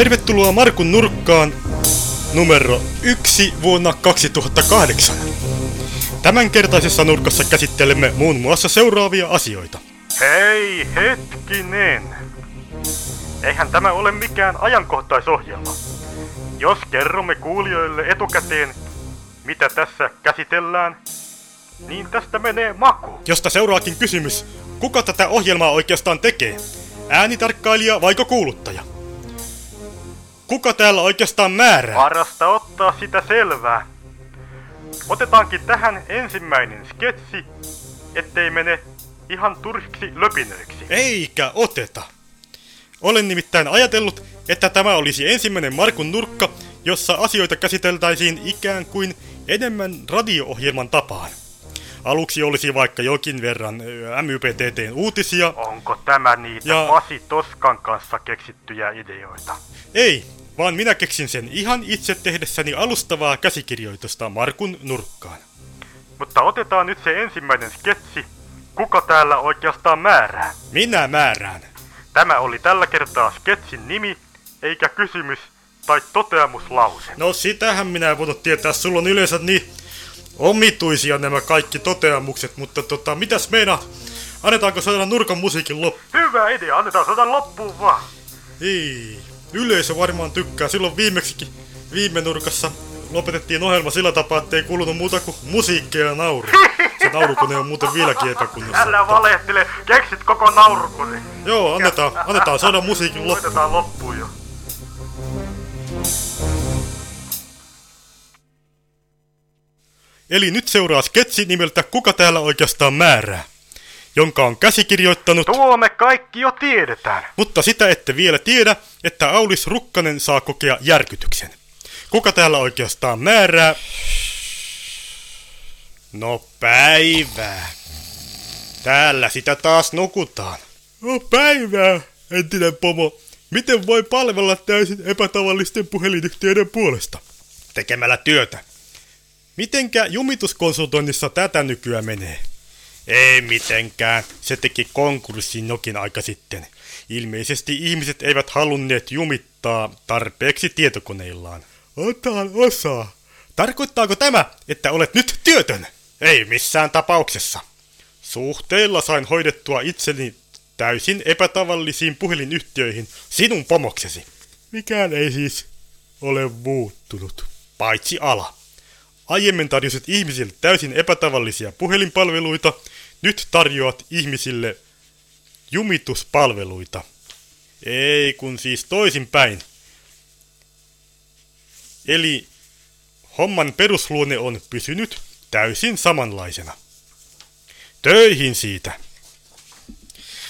Tervetuloa Markun nurkkaan numero 1 vuonna 2008. Tämänkertaisessa nurkassa käsittelemme muun muassa seuraavia asioita. Hei, hetkinen. Eihän tämä ole mikään ajankohtaisohjelma. Jos kerromme kuulijoille etukäteen, mitä tässä käsitellään, niin tästä menee maku. Josta seuraakin kysymys, kuka tätä ohjelmaa oikeastaan tekee? Äänitarkkailija vaiko kuuluttaja? Kuka täällä oikeastaan määrää? Parasta ottaa sitä selvää. Otetaankin tähän ensimmäinen sketsi, ettei mene ihan turhiksi löpinöiksi. Eikä oteta. Olen nimittäin ajatellut, että tämä olisi ensimmäinen Markun nurkka, jossa asioita käsiteltäisiin ikään kuin enemmän radio-ohjelman tapaan. Aluksi olisi vaikka jokin verran MYPTTn uutisia. Onko tämä niitä ja... Pasi Toskan kanssa keksittyjä ideoita? Ei, vaan minä keksin sen ihan itse tehdessäni alustavaa käsikirjoitusta Markun nurkkaan. Mutta otetaan nyt se ensimmäinen sketsi. Kuka täällä oikeastaan määrää? Minä määrään. Tämä oli tällä kertaa sketsin nimi, eikä kysymys tai toteamuslause. No sitähän minä en voinut tietää, sulla on yleensä niin omituisia nämä kaikki toteamukset, mutta tota, mitäs meina? Annetaanko soida nurkan musiikin loppu? Hyvä idea, annetaan soida loppuun vaan. Ei, yleisö varmaan tykkää. Silloin viimeksikin viime nurkassa lopetettiin ohjelma sillä tapaa, että ei kuulunut muuta kuin musiikkia ja nauru. Se naurukone on muuten vieläkin epäkunnossa. Älä valehtele, keksit koko naurukone. Joo, annetaan, annetaan saada musiikin loppuun. Otetaan loppuun jo. Eli nyt seuraa sketsi nimeltä Kuka täällä oikeastaan määrää, jonka on käsikirjoittanut... Tuo me kaikki jo tiedetään. Mutta sitä ette vielä tiedä, että Aulis Rukkanen saa kokea järkytyksen. Kuka täällä oikeastaan määrää? No päivää. Täällä sitä taas nukutaan. No päivää, entinen pomo. Miten voi palvella täysin epätavallisten puhelinyhtiöiden puolesta? Tekemällä työtä. Mitenkä jumituskonsultoinnissa tätä nykyään menee? Ei mitenkään. Se teki konkurssin jokin aika sitten. Ilmeisesti ihmiset eivät halunneet jumittaa tarpeeksi tietokoneillaan. Otan osaa. Tarkoittaako tämä, että olet nyt työtön? Ei missään tapauksessa. Suhteilla sain hoidettua itseni täysin epätavallisiin puhelinyhtiöihin sinun pomoksesi. Mikään ei siis ole muuttunut. Paitsi ala. Aiemmin tarjosit ihmisille täysin epätavallisia puhelinpalveluita, nyt tarjoat ihmisille jumituspalveluita. Ei kun siis toisinpäin. Eli homman perusluonne on pysynyt täysin samanlaisena. Töihin siitä.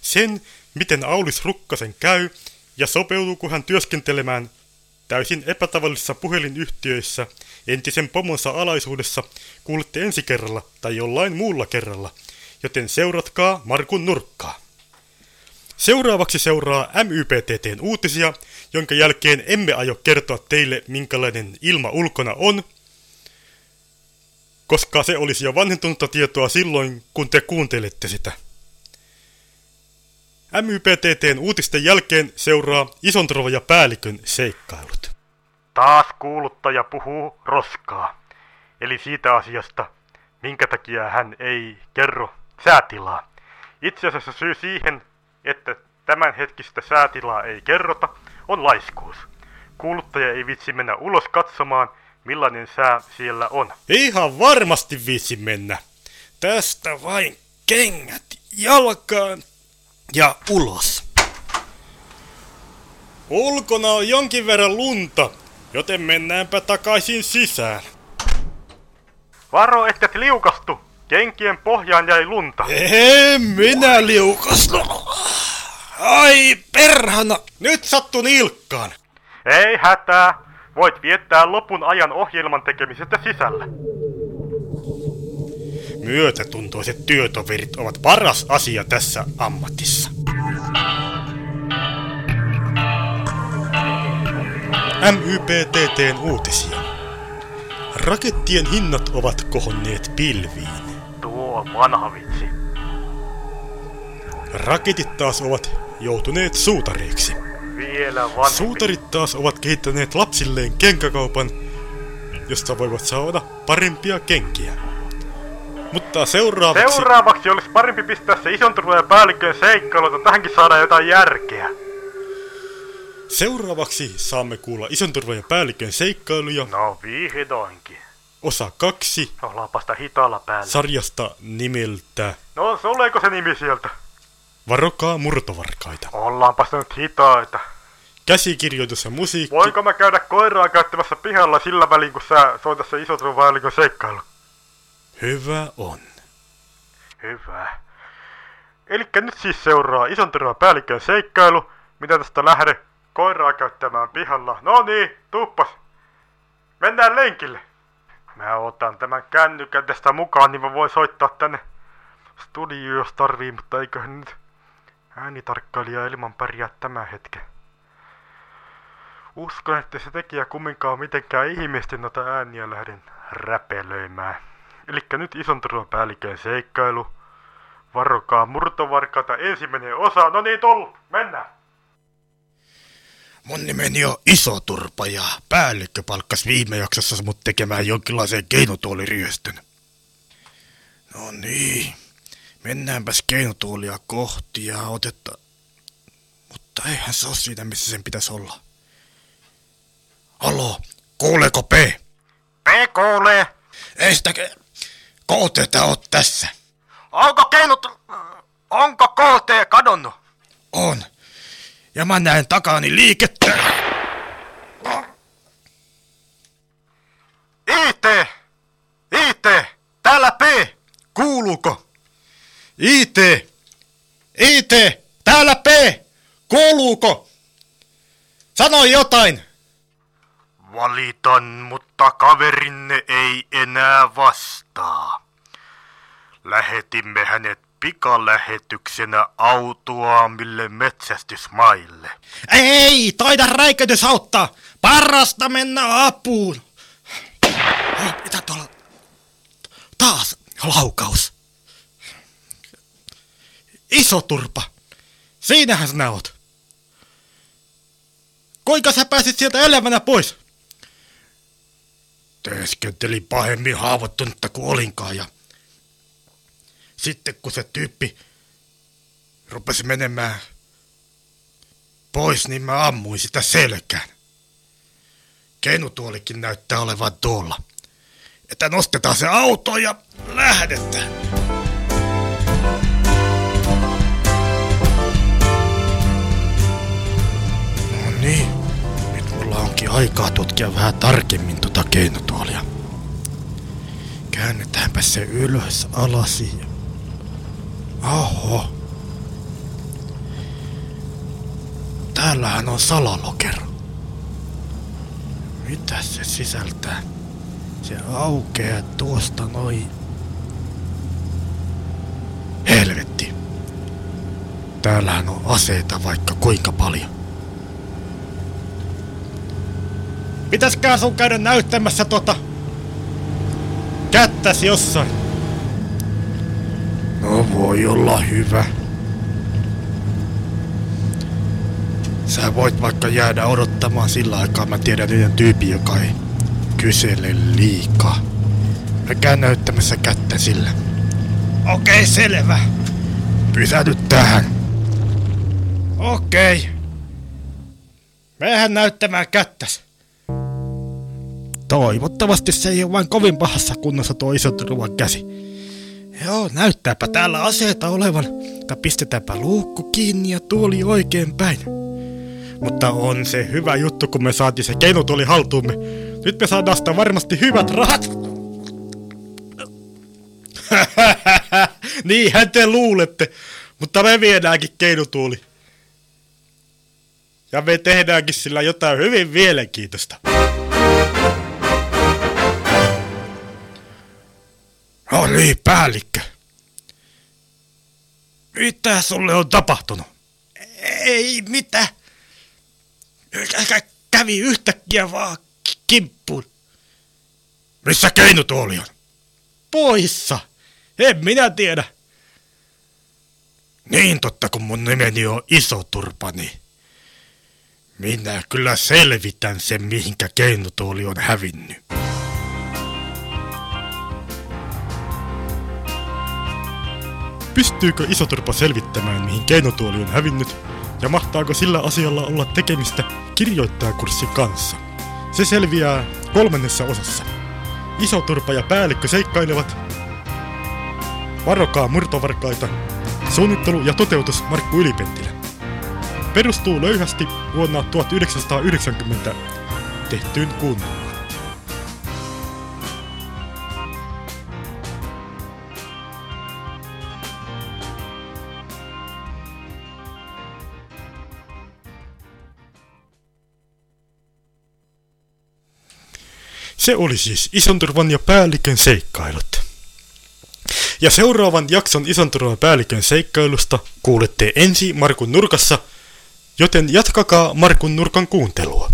Sen, miten Aulis Rukkasen käy ja sopeutuuko hän työskentelemään täysin epätavallisissa puhelinyhtiöissä entisen pomonsa alaisuudessa kuulette ensi kerralla tai jollain muulla kerralla, joten seuratkaa Markun nurkkaa. Seuraavaksi seuraa MYPTTn uutisia, jonka jälkeen emme aio kertoa teille, minkälainen ilma ulkona on, koska se olisi jo vanhentunutta tietoa silloin, kun te kuuntelette sitä. MYPTTn uutisten jälkeen seuraa Isontrovo ja päällikön seikkailut. Taas kuuluttaja puhuu roskaa. Eli siitä asiasta, minkä takia hän ei kerro säätilaa. Itse asiassa syy siihen, että tämänhetkistä säätilaa ei kerrota, on laiskuus. Kuuluttaja ei vitsi mennä ulos katsomaan, millainen sää siellä on. Ihan varmasti viitsi mennä. Tästä vain kengät jalkaan ja ulos. Ulkona on jonkin verran lunta, joten mennäänpä takaisin sisään. Varo, et liukastu! Kenkien pohjaan jäi lunta. En minä liukastu. Ai perhana! Nyt sattu nilkkaan. Ei hätää. Voit viettää lopun ajan ohjelman tekemisestä sisällä. Myötätuntoiset työtoverit ovat paras asia tässä ammatissa. MYPTTn uutisia. Rakettien hinnat ovat kohonneet pilviin. Tuo vanha vitsi. Raketit taas ovat joutuneet suutareiksi. Vielä vanhempi. Suutarit taas ovat kehittäneet lapsilleen kenkäkaupan, josta voivat saada parempia kenkiä. Mutta seuraavaksi... Seuraavaksi olisi parempi pistää se ison turvan päällikköön seikkailu, että tähänkin saadaan jotain järkeä. Seuraavaksi saamme kuulla ison turvan päällikön seikkailuja, No vihdoinkin. Osa kaksi Ollaanpa sitä hitaalla päällä. sarjasta nimeltä No, tuleeko se nimi sieltä? Varokaa murtovarkaita. Ollaanpa sitä nyt hitaita. Käsikirjoitus ja musiikki. Voinko mä käydä koiraa käyttämässä pihalla sillä välin, kun sä soitat se isot päällikön seikkailu? Hyvä on. Hyvä. Elikkä nyt siis seuraa ison päällikön seikkailu. Mitä tästä lähde koiraa käyttämään pihalla? No niin, tuppas. Mennään lenkille. Mä otan tämän kännykän tästä mukaan, niin mä voin soittaa tänne studioon, jos tarvii, mutta eiköhän nyt äänitarkkailija ilman pärjää tämän hetken. Uskon, että se tekijä kumminkaan mitenkään ihmeesti noita ääniä lähden räpelöimään. Elikkä nyt ison päällikön seikkailu. Varokaa murtovarkaita ensimmäinen osa. No niin, tullut. Mennään. Mun nimeni on Iso Turpa ja päällikkö palkkas viime jaksossa mut tekemään jonkinlaisen keinotuoliryöstön. No niin, mennäänpäs keinotuolia kohti ja otetta... Mutta eihän se ole siinä, missä sen pitäisi olla. Haloo, kuuleeko P? P kuulee. Ei sitä ke- KTtä oo tässä. Onko keinut... Onko KT kadonnut? On. Ja mä näen takani liikettä. IT! IT! Täällä P! Kuuluuko? IT! IT! Täällä P! Kuuluuko? Sano jotain! Valitan, mutta kaverinne ei enää vastaa. Lähetimme hänet pikalähetyksenä autoamille metsästysmaille. Ei, taida räikätys auttaa! Parasta mennä apuun! Hei, mitä tuolla? Taas laukaus. Iso turpa. Siinähän sinä oot. Kuinka sä pääsit sieltä elävänä pois? Teeskentelin pahemmin haavoittunutta kuin olinkaan ja... Sitten kun se tyyppi rupesi menemään pois, niin mä ammuin sitä selkään. Kenutuolikin näyttää olevan tuolla. Että nostetaan se auto ja lähdetään. No niin, nyt mulla onkin aikaa tutkia vähän tarkemmin tota keinotuolia. Käännetäänpä se ylös alasi. ja- Oho. Täällähän on salalokero. Mitä se sisältää? Se aukeaa tuosta noin. Helvetti. Täällähän on aseita vaikka kuinka paljon. Pitäisikää sun käydä näyttämässä tota kättäs jossain. Voi olla hyvä. Sä voit vaikka jäädä odottamaan sillä aikaa, mä tiedän yhden tyypin, joka ei kysele liikaa. Mä käyn näyttämässä kättä sillä. Okei, selvä. Pysähdy tähän. Okei. Mehän näyttämään kättäs. Toivottavasti se ei ole vain kovin pahassa kunnossa tuo iso ruoan käsi. Joo, näyttääpä täällä aseita olevan. Tai pistetäänpä luukku kiinni ja tuoli oikein päin. Mutta on se hyvä juttu, kun me saatiin se keinotuoli haltuumme. Nyt me saadaan sitä varmasti hyvät rahat. Niinhän te luulette. Mutta me viedäänkin keinotuoli. Ja me tehdäänkin sillä jotain hyvin mielenkiintoista. Niin, päällikkö. Mitä sulle on tapahtunut? Ei mitä. Kä- kävi yhtäkkiä vaan ki- kimppuun. Missä keinutuoli on? Poissa. En minä tiedä. Niin totta, kun mun nimeni on Iso Turpa, niin Minä kyllä selvitän sen, mihinkä keinotuoli on hävinnyt. Pystyykö Isoturpa selvittämään, mihin keinotuoli on hävinnyt, ja mahtaako sillä asialla olla tekemistä kirjoittajakurssin kanssa? Se selviää kolmannessa osassa. Isoturpa ja päällikkö seikkailevat. Varokaa murtovarkaita. Suunnittelu ja toteutus Markku Ylipentilä. Perustuu löyhästi vuonna 1990 tehtyyn kuunnelmaan. Se oli siis Isonturvan ja päällikön seikkailut. Ja seuraavan jakson Isonturvan päällikön seikkailusta kuulette ensi Markun nurkassa, joten jatkakaa Markun nurkan kuuntelua.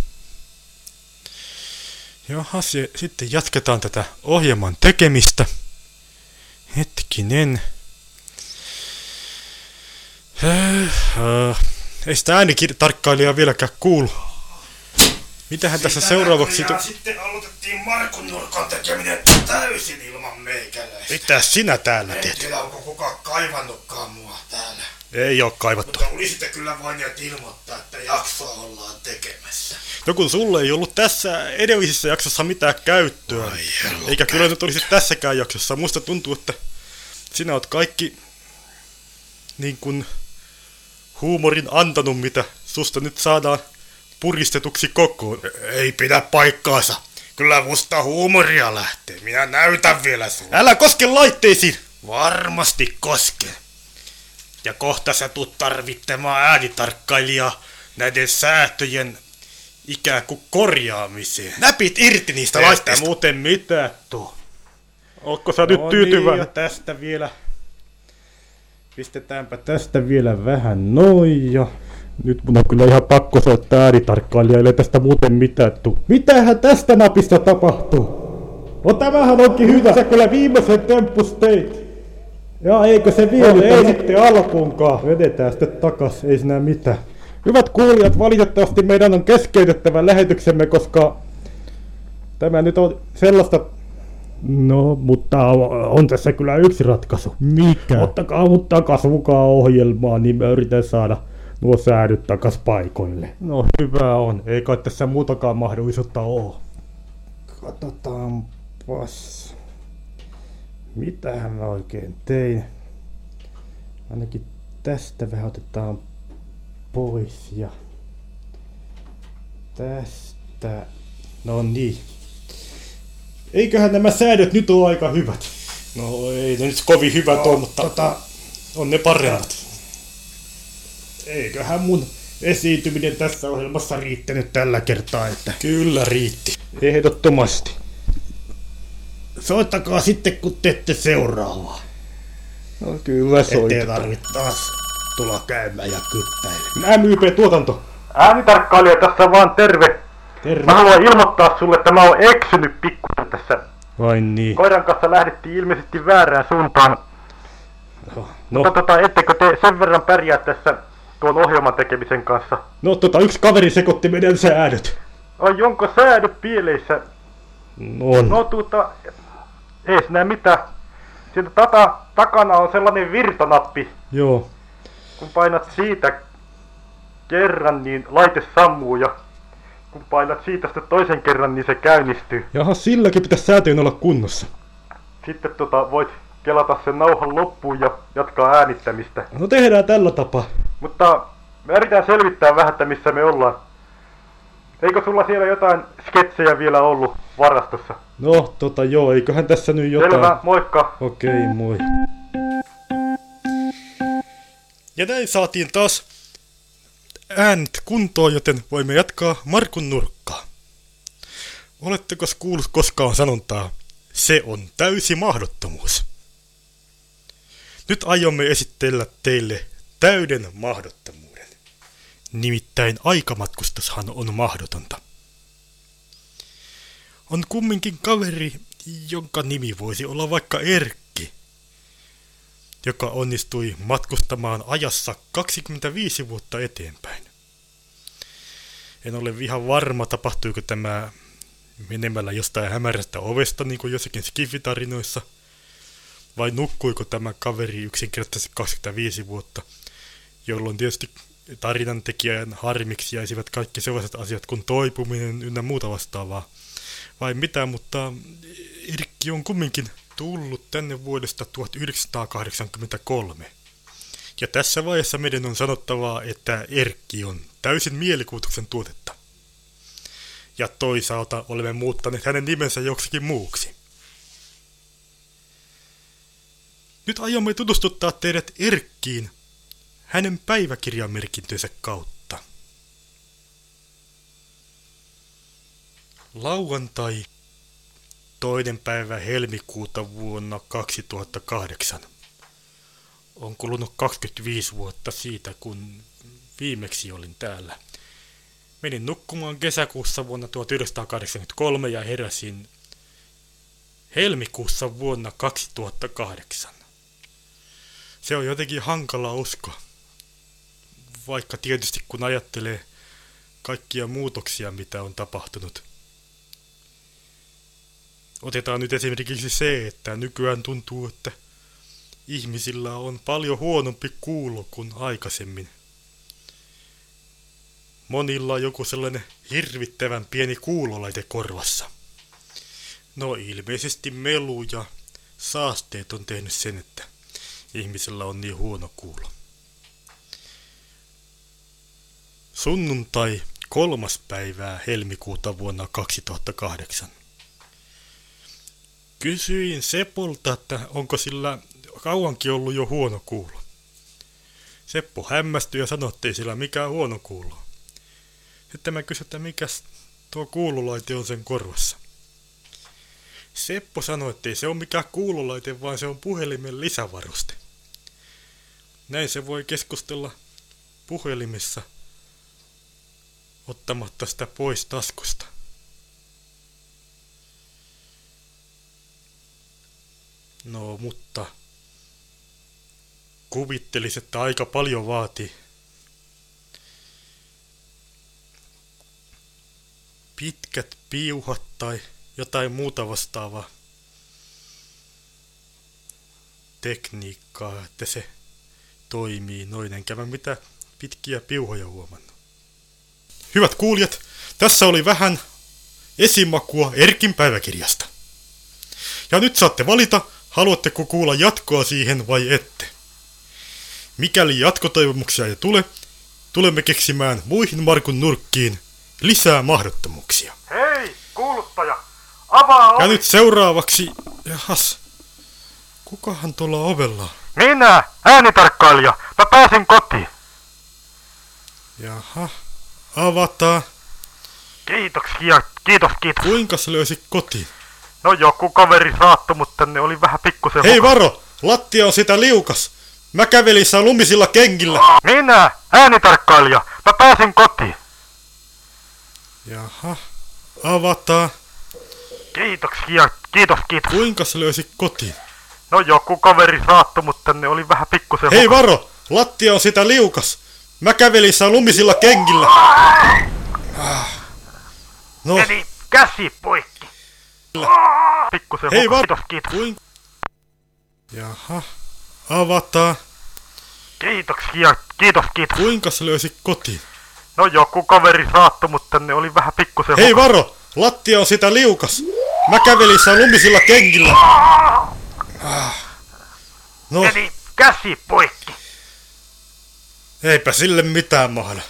Jaha, se, sitten jatketaan tätä ohjelman tekemistä. Hetkinen. Äh, äh, ei sitä äänitarkkailijaa vieläkään kuulu. Mitähän tässä seuraavaksi... Ja sitten aloitettiin Markun nurkan tekeminen täysin ilman meikäläistä. Mitä sinä täällä En teet? tiedä, onko kukaan kaivannutkaan mua täällä. Ei oo kaivattu. Mutta olisitte kyllä voineet ilmoittaa, että jaksoa ollaan tekemässä. No kun sulle ei ollut tässä edellisessä jaksossa mitään käyttöä. Ai. Eikä kyllä nyt olisi tässäkään jaksossa. Musta tuntuu, että sinä oot kaikki niin kuin huumorin antanut, mitä susta nyt saadaan puristetuksi kokoon. Ei pidä paikkaansa. Kyllä musta huumoria lähtee. Minä näytän vielä sulle. Älä koske laitteisiin! Varmasti koske. Ja kohta sä tuut tarvittamaan äänitarkkailijaa näiden säätöjen ikään kuin korjaamiseen. Näpit irti niistä Tästä laitteista! muuten mitä tuo. Ootko sä nyt No tyytyväinen? Niin, ja tästä vielä. Pistetäänpä tästä vielä vähän noin ja... Nyt mun on kyllä ihan pakko soittaa äänitarkkailijalle tästä muuten mitään tuu. Mitähän tästä napista tapahtuu? No tämähän onkin hyvä. Sä kyllä viimeisen tempus teit. Ja eikö se vielä? No, ei sitten alkuunkaan. Vedetään sitten takas, ei siinä mitään. Hyvät kuulijat, valitettavasti meidän on keskeytettävä lähetyksemme, koska tämä nyt on sellaista No, mutta on tässä kyllä yksi ratkaisu. Mikä? Ottakaa mut takas mukaan ohjelmaan, niin mä yritän saada nuo säädyt takas paikoille. No hyvä on, ei kai tässä muutakaan mahdollisuutta oo. Katsotaanpas. Mitähän mä oikein tein? Ainakin tästä vähän otetaan pois ja tästä. No niin. Eiköhän nämä säädöt nyt ole aika hyvät. No ei ne nyt kovin hyvät No, on, mutta tota, on ne paremmat. Eiköhän mun esiintyminen tässä ohjelmassa riittänyt tällä kertaa, että Kyllä riitti. ehdottomasti. Soittakaa sitten, kun teette seuraavaa. No kyllä Ettei tarvitse taas tulla käymään ja kyttäilemään. MYP-tuotanto. Äänitarkkailija tässä vaan terve. Terve. Mä haluan ilmoittaa sulle, että mä oon eksynyt pikkusen tässä. Vai niin. Koiran kanssa lähdettiin ilmeisesti väärään suuntaan. No, Mutta tota, ettekö te sen verran pärjää tässä tuon ohjelman tekemisen kanssa? no tota, yksi kaveri sekoitti meidän säädöt. Ai, onko säädöt pieleissä? On. No tuota, ei sinä mitään. Siitä tata, takana on sellainen virtanappi. Joo. Kun painat siitä kerran, niin laite sammuu ja kun painat siitä sitten toisen kerran, niin se käynnistyy. Jaha, silläkin pitäisi säätöjen olla kunnossa. Sitten tota, voit kelata sen nauhan loppuun ja jatkaa äänittämistä. No tehdään tällä tapaa. Mutta me yritän selvittää vähän, että missä me ollaan. Eikö sulla siellä jotain sketsejä vielä ollut varastossa? No, tota joo, eiköhän tässä nyt jotain... Selvä, moikka! Okei, moi. Ja näin saatiin taas äänet kuntoon, joten voimme jatkaa Markun nurkkaa. Oletteko kuullut koskaan sanontaa, se on täysi mahdottomuus? Nyt aiomme esitellä teille täyden mahdottomuuden. Nimittäin aikamatkustushan on mahdotonta. On kumminkin kaveri, jonka nimi voisi olla vaikka Erkki, joka onnistui matkustamaan ajassa 25 vuotta eteenpäin. En ole ihan varma, tapahtuiko tämä menemällä jostain hämärästä ovesta, niin kuin jossakin skifitarinoissa, vai nukkuiko tämä kaveri yksinkertaisesti 25 vuotta, jolloin tietysti tarinan tekijän harmiksi jäisivät kaikki sellaiset asiat kuin toipuminen ynnä muuta vastaavaa. Vai mitä, mutta Irkki on kumminkin tullut tänne vuodesta 1983. Ja tässä vaiheessa meidän on sanottavaa, että Erkki on täysin mielikuvituksen tuotetta. Ja toisaalta olemme muuttaneet hänen nimensä joksikin muuksi. Nyt aiomme tutustuttaa teidät Erkkiin hänen päiväkirjamerkintönsä kautta. Lauantai, toinen päivä helmikuuta vuonna 2008. On kulunut 25 vuotta siitä, kun viimeksi olin täällä. Menin nukkumaan kesäkuussa vuonna 1983 ja heräsin helmikuussa vuonna 2008. Se on jotenkin hankala uskoa vaikka tietysti kun ajattelee kaikkia muutoksia, mitä on tapahtunut. Otetaan nyt esimerkiksi se, että nykyään tuntuu, että ihmisillä on paljon huonompi kuulo kuin aikaisemmin. Monilla on joku sellainen hirvittävän pieni kuulolaite korvassa. No ilmeisesti melu ja saasteet on tehnyt sen, että ihmisellä on niin huono kuulo. Sunnuntai kolmas päivää helmikuuta vuonna 2008. Kysyin Sepolta, että onko sillä kauankin ollut jo huono kuulo. Seppo hämmästyi ja sanoi, ettei sillä mikään huono kuulo. Sitten mä kysyin, että mikä tuo kuululaite on sen korvassa. Seppo sanoi, ettei se ole mikään kuululaite, vaan se on puhelimen lisävaruste. Näin se voi keskustella puhelimessa – ottamatta sitä pois taskusta. No, mutta kuvittelis, että aika paljon vaati. Pitkät piuhat tai jotain muuta vastaavaa tekniikkaa, että se toimii noin, enkä mä mitä pitkiä piuhoja huomannut. Hyvät kuulijat, tässä oli vähän esimakua Erkin päiväkirjasta. Ja nyt saatte valita, haluatteko kuulla jatkoa siihen vai ette. Mikäli jatkotoivomuksia ei tule, tulemme keksimään muihin Markun nurkkiin lisää mahdottomuuksia. Hei, kuuluttaja! Avaa ovi! Ja nyt seuraavaksi... Jahas. Kukahan tuolla ovella? Minä, äänitarkkailija. Mä pääsin kotiin. Jaha. Avataan. Kiitoksia, kiitos, kiitos. Kuinka se löysi kotiin? No joku kaveri saatto, mutta ne oli vähän pikkusen... Hei varo! Lattia on sitä liukas. Mä kävelin saa lumisilla kengillä. Minä, äänitarkkailija. Mä pääsin kotiin. Jaha. Avataan. Kiitoksia, kiitos, kiitos. Kuinka se löysi kotiin? No joku kaveri saatto, mutta ne oli vähän pikkusen... Hei varo! Lattia on sitä liukas. Mä kävelin saa lumisilla kengillä. Ah. No, Eli käsi poikki. Pikkusen hei hukas. var... Kiitos, kiitos. Kuin... Jaha. Avataan. Kiitoksia, kiitos, kiitos. Kuinka se löysi kotiin? No joku kaveri saatto, mutta ne oli vähän pikkusen... Hei varo! Lattia on sitä liukas. Mä kävelin saa lumisilla kengillä. Ah. No, Eli käsi poikki. eipä sille mitään mahda.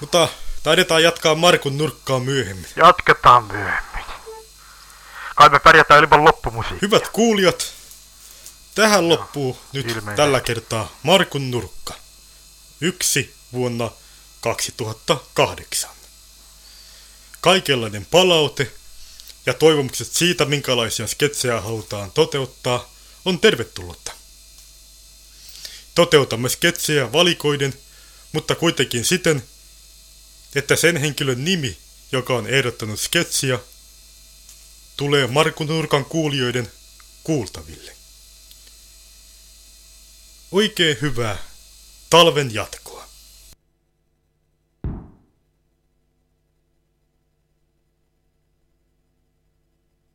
Mutta taidetaan jatkaa Markun nurkkaa myöhemmin. Jatketaan myöhemmin. Kai me pärjätään ilman loppumusiikkia. Hyvät kuulijat, tähän loppuu nyt ilmeinen. tällä kertaa Markun nurkka. Yksi vuonna 2008. Kaikenlainen palaute ja toivomukset siitä, minkälaisia sketsejä halutaan toteuttaa, on tervetullutta. Toteutamme sketsejä valikoiden, mutta kuitenkin siten, että sen henkilön nimi, joka on ehdottanut sketsiä, tulee Markun nurkan kuulijoiden kuultaville. Oikein hyvää talven jatkoa.